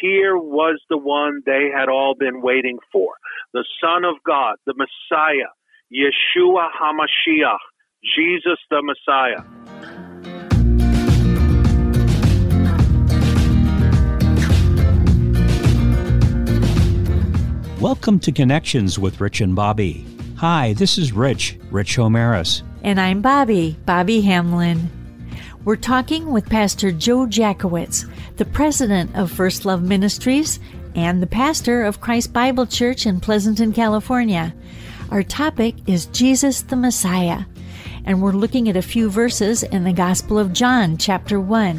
Here was the one they had all been waiting for the Son of God, the Messiah, Yeshua HaMashiach, Jesus the Messiah. Welcome to Connections with Rich and Bobby. Hi, this is Rich, Rich Homeris. And I'm Bobby, Bobby Hamlin. We're talking with Pastor Joe Jacowitz, the president of First Love Ministries and the pastor of Christ Bible Church in Pleasanton, California. Our topic is Jesus the Messiah, and we're looking at a few verses in the Gospel of John, chapter 1,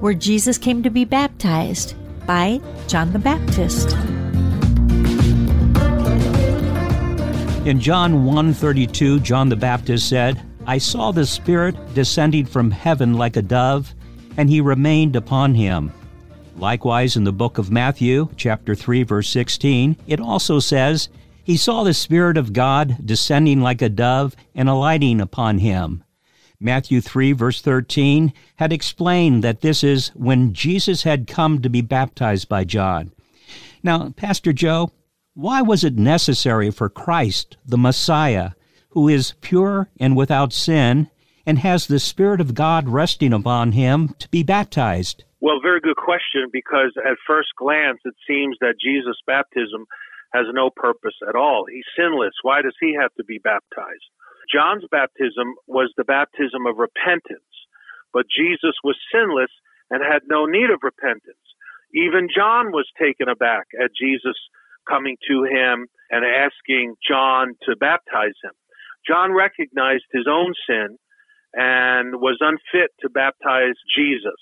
where Jesus came to be baptized by John the Baptist. In John 1:32, John the Baptist said, "I saw the Spirit descending from heaven like a dove, and he remained upon him." Likewise in the book of Matthew, chapter 3 verse 16, it also says, "He saw the Spirit of God descending like a dove and alighting upon him." Matthew 3 verse 13 had explained that this is when Jesus had come to be baptized by John. Now, Pastor Joe, why was it necessary for Christ, the Messiah, who is pure and without sin, and has the Spirit of God resting upon him, to be baptized? Well, very good question, because at first glance it seems that Jesus' baptism has no purpose at all. He's sinless. Why does he have to be baptized? John's baptism was the baptism of repentance, but Jesus was sinless and had no need of repentance. Even John was taken aback at Jesus' coming to him and asking John to baptize him. John recognized his own sin and was unfit to baptize Jesus.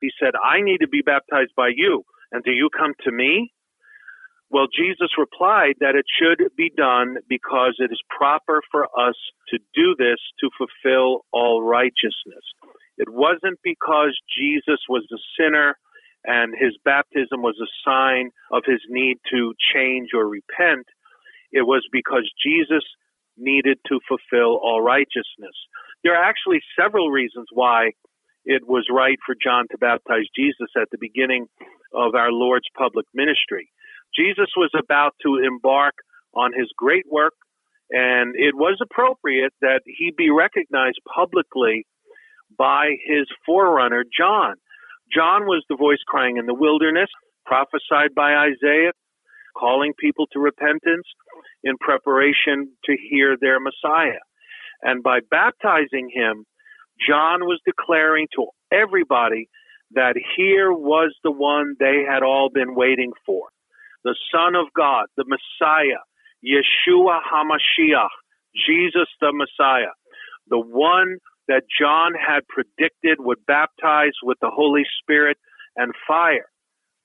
He said, I need to be baptized by you, and do you come to me? Well, Jesus replied that it should be done because it is proper for us to do this to fulfill all righteousness. It wasn't because Jesus was a sinner and his baptism was a sign of his need to change or repent. It was because Jesus needed to fulfill all righteousness. There are actually several reasons why it was right for John to baptize Jesus at the beginning of our Lord's public ministry. Jesus was about to embark on his great work, and it was appropriate that he be recognized publicly by his forerunner, John. John was the voice crying in the wilderness, prophesied by Isaiah, calling people to repentance in preparation to hear their Messiah. And by baptizing him, John was declaring to everybody that here was the one they had all been waiting for the Son of God, the Messiah, Yeshua HaMashiach, Jesus the Messiah, the one that John had predicted would baptize with the Holy Spirit and fire.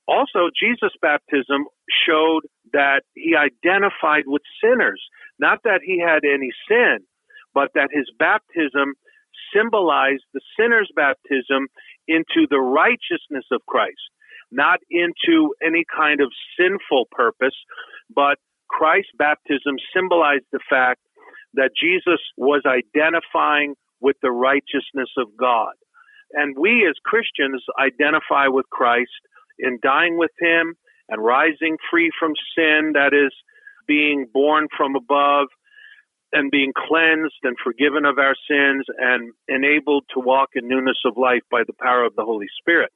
Also, Jesus' baptism showed that he identified with sinners, not that he had any sin, but that his baptism symbolized the sinner's baptism into the righteousness of Christ, not into any kind of sinful purpose, but Christ's baptism symbolized the fact that Jesus was identifying with the righteousness of God. And we as Christians identify with Christ in dying with him and rising free from sin, that is, being born from above and being cleansed and forgiven of our sins and enabled to walk in newness of life by the power of the Holy Spirit.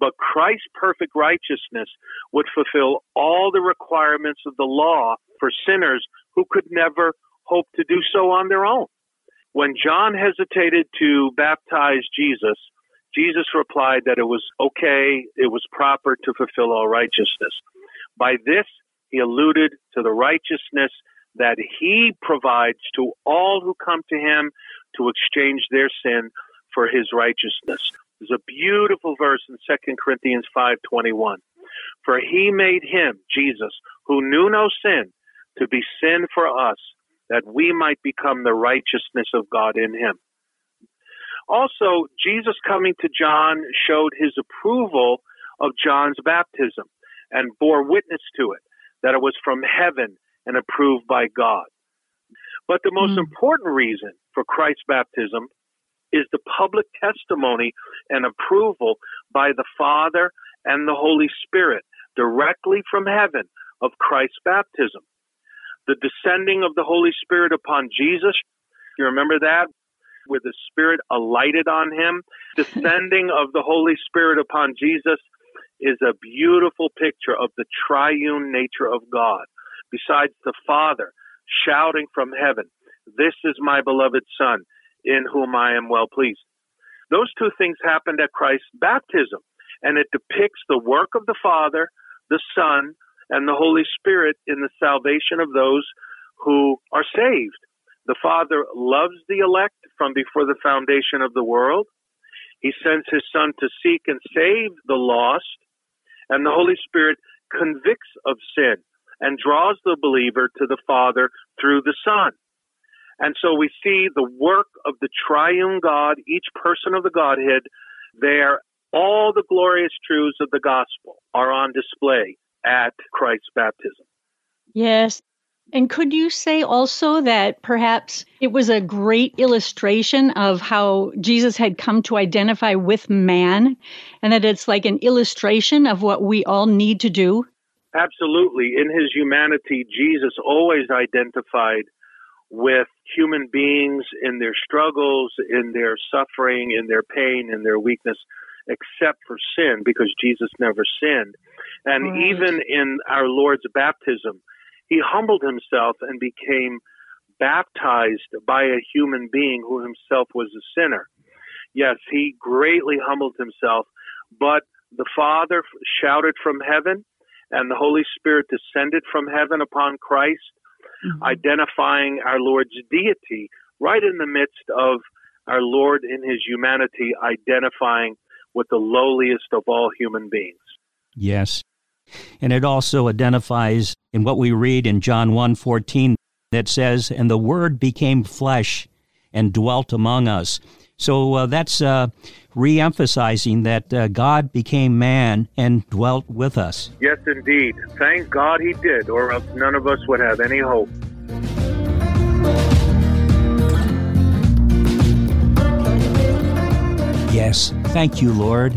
But Christ's perfect righteousness would fulfill all the requirements of the law for sinners who could never hope to do so on their own. When John hesitated to baptize Jesus, Jesus replied that it was okay, it was proper to fulfill all righteousness. By this, he alluded to the righteousness that he provides to all who come to him to exchange their sin for his righteousness. There's a beautiful verse in 2 Corinthians 5:21. For he made him, Jesus, who knew no sin, to be sin for us that we might become the righteousness of God in him. Also, Jesus coming to John showed his approval of John's baptism and bore witness to it, that it was from heaven and approved by God. But the most mm. important reason for Christ's baptism is the public testimony and approval by the Father and the Holy Spirit directly from heaven of Christ's baptism. The descending of the Holy Spirit upon Jesus, you remember that? Where the Spirit alighted on him. Descending of the Holy Spirit upon Jesus is a beautiful picture of the triune nature of God. Besides the Father shouting from heaven, This is my beloved Son, in whom I am well pleased. Those two things happened at Christ's baptism, and it depicts the work of the Father, the Son, and the Holy Spirit in the salvation of those who are saved. The Father loves the elect from before the foundation of the world. He sends his Son to seek and save the lost, and the Holy Spirit convicts of sin and draws the believer to the Father through the Son. And so we see the work of the triune God, each person of the Godhead, there. All the glorious truths of the gospel are on display at Christ's baptism. Yes. And could you say also that perhaps it was a great illustration of how Jesus had come to identify with man and that it's like an illustration of what we all need to do? Absolutely. In his humanity, Jesus always identified with human beings in their struggles, in their suffering, in their pain, in their weakness, except for sin, because Jesus never sinned. And right. even in our Lord's baptism, he humbled himself and became baptized by a human being who himself was a sinner. Yes, he greatly humbled himself, but the Father shouted from heaven, and the Holy Spirit descended from heaven upon Christ mm-hmm. identifying our Lord's deity right in the midst of our Lord in his humanity, identifying with the lowliest of all human beings. Yes. And it also identifies in what we read in John 1:14 that says, "And the word became flesh and dwelt among us." So uh, that's uh, re-emphasizing that uh, God became man and dwelt with us. Yes, indeed. Thank God he did, or else none of us would have any hope. Yes, thank you, Lord.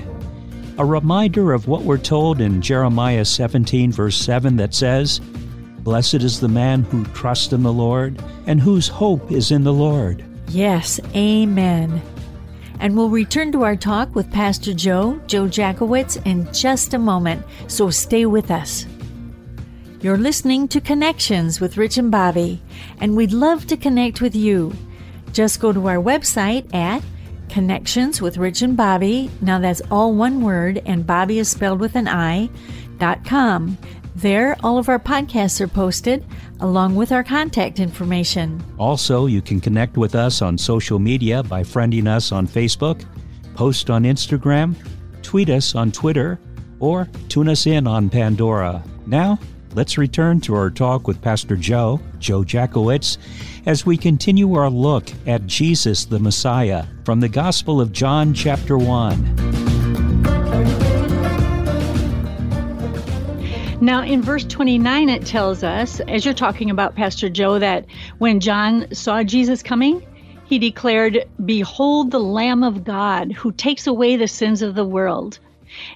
A reminder of what we're told in Jeremiah 17, verse 7, that says, Blessed is the man who trusts in the Lord and whose hope is in the Lord. Yes, amen. And we'll return to our talk with Pastor Joe, Joe Jacowitz, in just a moment, so stay with us. You're listening to Connections with Rich and Bobby, and we'd love to connect with you. Just go to our website at Connections with Rich and Bobby. Now that's all one word, and Bobby is spelled with an I. dot com. There, all of our podcasts are posted, along with our contact information. Also, you can connect with us on social media by friending us on Facebook, post on Instagram, tweet us on Twitter, or tune us in on Pandora. Now, let's return to our talk with Pastor Joe, Joe Jacowitz, as we continue our look at Jesus the Messiah from the Gospel of John, chapter 1. Now, in verse 29, it tells us, as you're talking about, Pastor Joe, that when John saw Jesus coming, he declared, Behold the Lamb of God who takes away the sins of the world.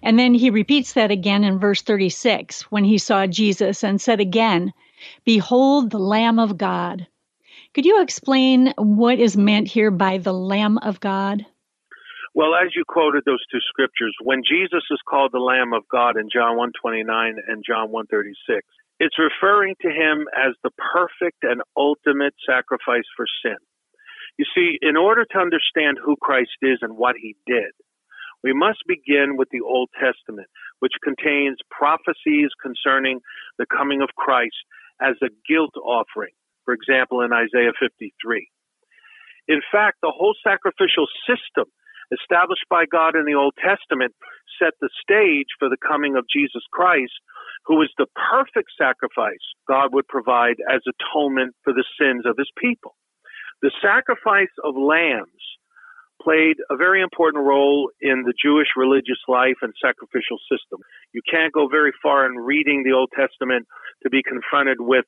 And then he repeats that again in verse 36 when he saw Jesus and said again, Behold the Lamb of God. Could you explain what is meant here by the Lamb of God? Well, as you quoted those two scriptures, when Jesus is called the Lamb of God in John 129 and John 136, it's referring to him as the perfect and ultimate sacrifice for sin. You see, in order to understand who Christ is and what he did, we must begin with the Old Testament, which contains prophecies concerning the coming of Christ as a guilt offering, for example, in Isaiah 53. In fact, the whole sacrificial system established by God in the Old Testament set the stage for the coming of Jesus Christ, who is the perfect sacrifice God would provide as atonement for the sins of his people. The sacrifice of lambs played a very important role in the Jewish religious life and sacrificial system. You can't go very far in reading the Old Testament to be confronted with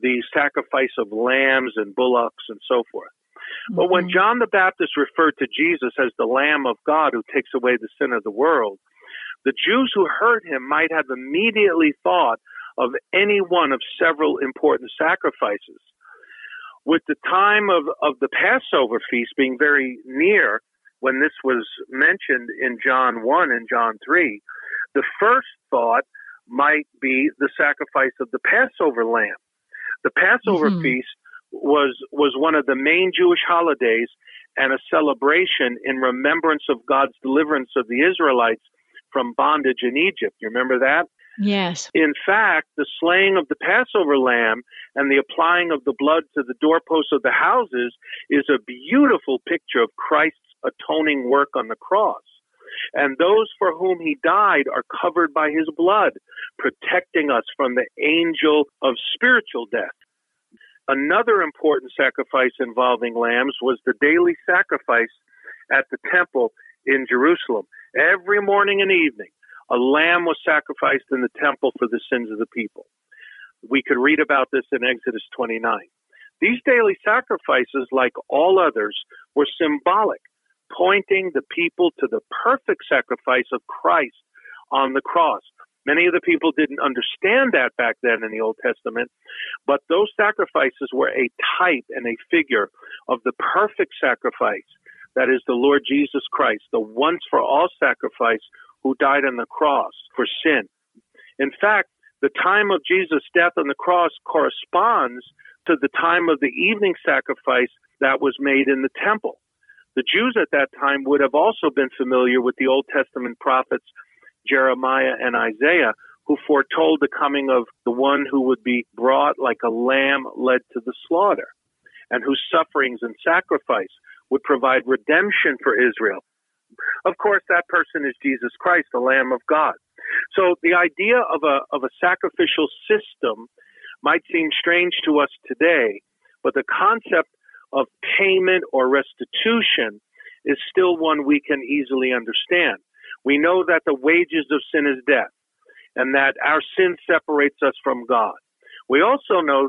the sacrifice of lambs and bullocks and so forth. But when mm-hmm. John the Baptist referred to Jesus as the Lamb of God who takes away the sin of the world, The Jews who heard him might have immediately thought of any one of several important sacrifices. With the time of, of the Passover feast being very near, when this was mentioned in John 1 and John 3, the first thought might be the sacrifice of the Passover lamb. The Passover mm-hmm. feast was was one of the main Jewish holidays and a celebration in remembrance of God's deliverance of the Israelites from bondage in Egypt. You remember that? Yes. In fact, the slaying of the Passover lamb and the applying of the blood to the doorposts of the houses is a beautiful picture of Christ's atoning work on the cross. And those for whom he died are covered by his blood, protecting us from the angel of spiritual death. Another important sacrifice involving lambs was the daily sacrifice at the temple in Jerusalem. Every morning and evening, a lamb was sacrificed in the temple for the sins of the people. We could read about this in Exodus 29. These daily sacrifices, like all others, were symbolic, pointing the people to the perfect sacrifice of Christ on the cross. Many of the people didn't understand that back then in the Old Testament, but those sacrifices were a type and a figure of the perfect sacrifice that is the Lord Jesus Christ, the once for all sacrifice who died on the cross for sin. In fact, the time of Jesus' death on the cross corresponds to the time of the evening sacrifice that was made in the temple. The Jews at that time would have also been familiar with the Old Testament prophets Jeremiah and Isaiah, who foretold the coming of the one who would be brought like a lamb led to the slaughter, and whose sufferings and sacrifice would provide redemption for Israel. Of course, that person is Jesus Christ, the Lamb of God. So the idea of a, of a sacrificial system might seem strange to us today, but the concept of payment or restitution is still one we can easily understand. We know that the wages of sin is death and that our sin separates us from God. We also know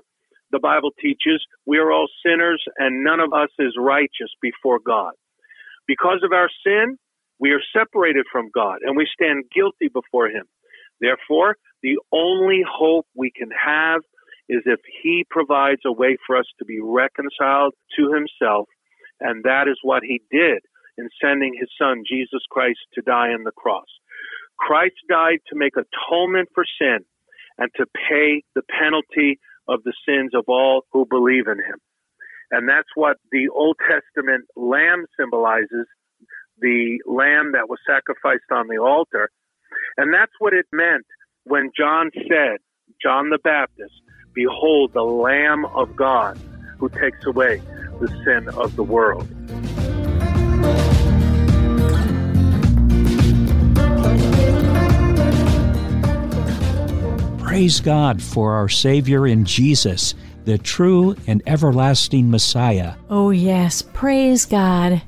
the Bible teaches we are all sinners and none of us is righteous before God. Because of our sin, we are separated from God and we stand guilty before Him. Therefore, the only hope we can have is if He provides a way for us to be reconciled to Himself, and that is what He did in sending His Son, Jesus Christ, to die on the cross. Christ died to make atonement for sin and to pay the penalty of the sins of all who believe in him. And that's what the Old Testament lamb symbolizes the lamb that was sacrificed on the altar. And that's what it meant when John said, John the Baptist, Behold the Lamb of God who takes away the sin of the world. Praise God for our Savior in Jesus, the true and everlasting Messiah. Oh, yes, praise God.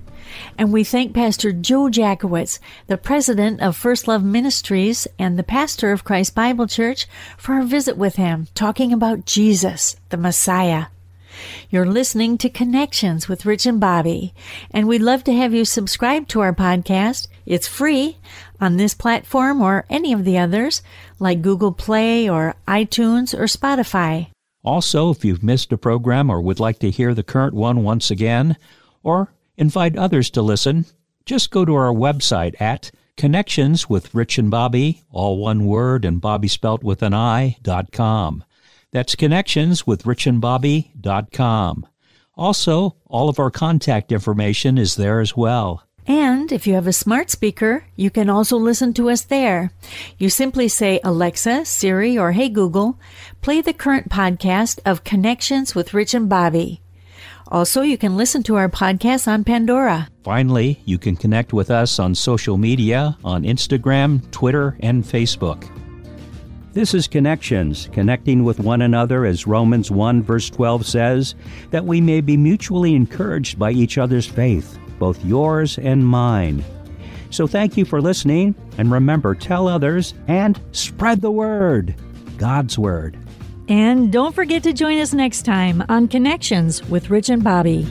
And we thank Pastor Joe Jacowitz, the president of First Love Ministries and the pastor of Christ Bible Church, for our visit with him, talking about Jesus, the Messiah. You're listening to Connections with Rich and Bobby, and we'd love to have you subscribe to our podcast. It's free on this platform or any of the others, like Google Play or iTunes or Spotify. Also, if you've missed a program or would like to hear the current one once again, or invite others to listen, just go to our website at Connections with Rich and Bobby, all one word and Bobby spelt with an I, dot com. That's connections with Rich and Bobby dot com. Also, all of our contact information is there as well. And if you have a smart speaker, you can also listen to us there. You simply say, Alexa, Siri, or Hey Google, play the current podcast of Connections with Rich and Bobby. Also, you can listen to our podcast on Pandora. Finally, you can connect with us on social media on Instagram, Twitter, and Facebook. This is Connections, connecting with one another, as Romans 1 verse 12 says, that we may be mutually encouraged by each other's faith, both yours and mine. So thank you for listening, and remember, tell others and spread the word God's Word. And don't forget to join us next time on Connections with Rich and Bobby.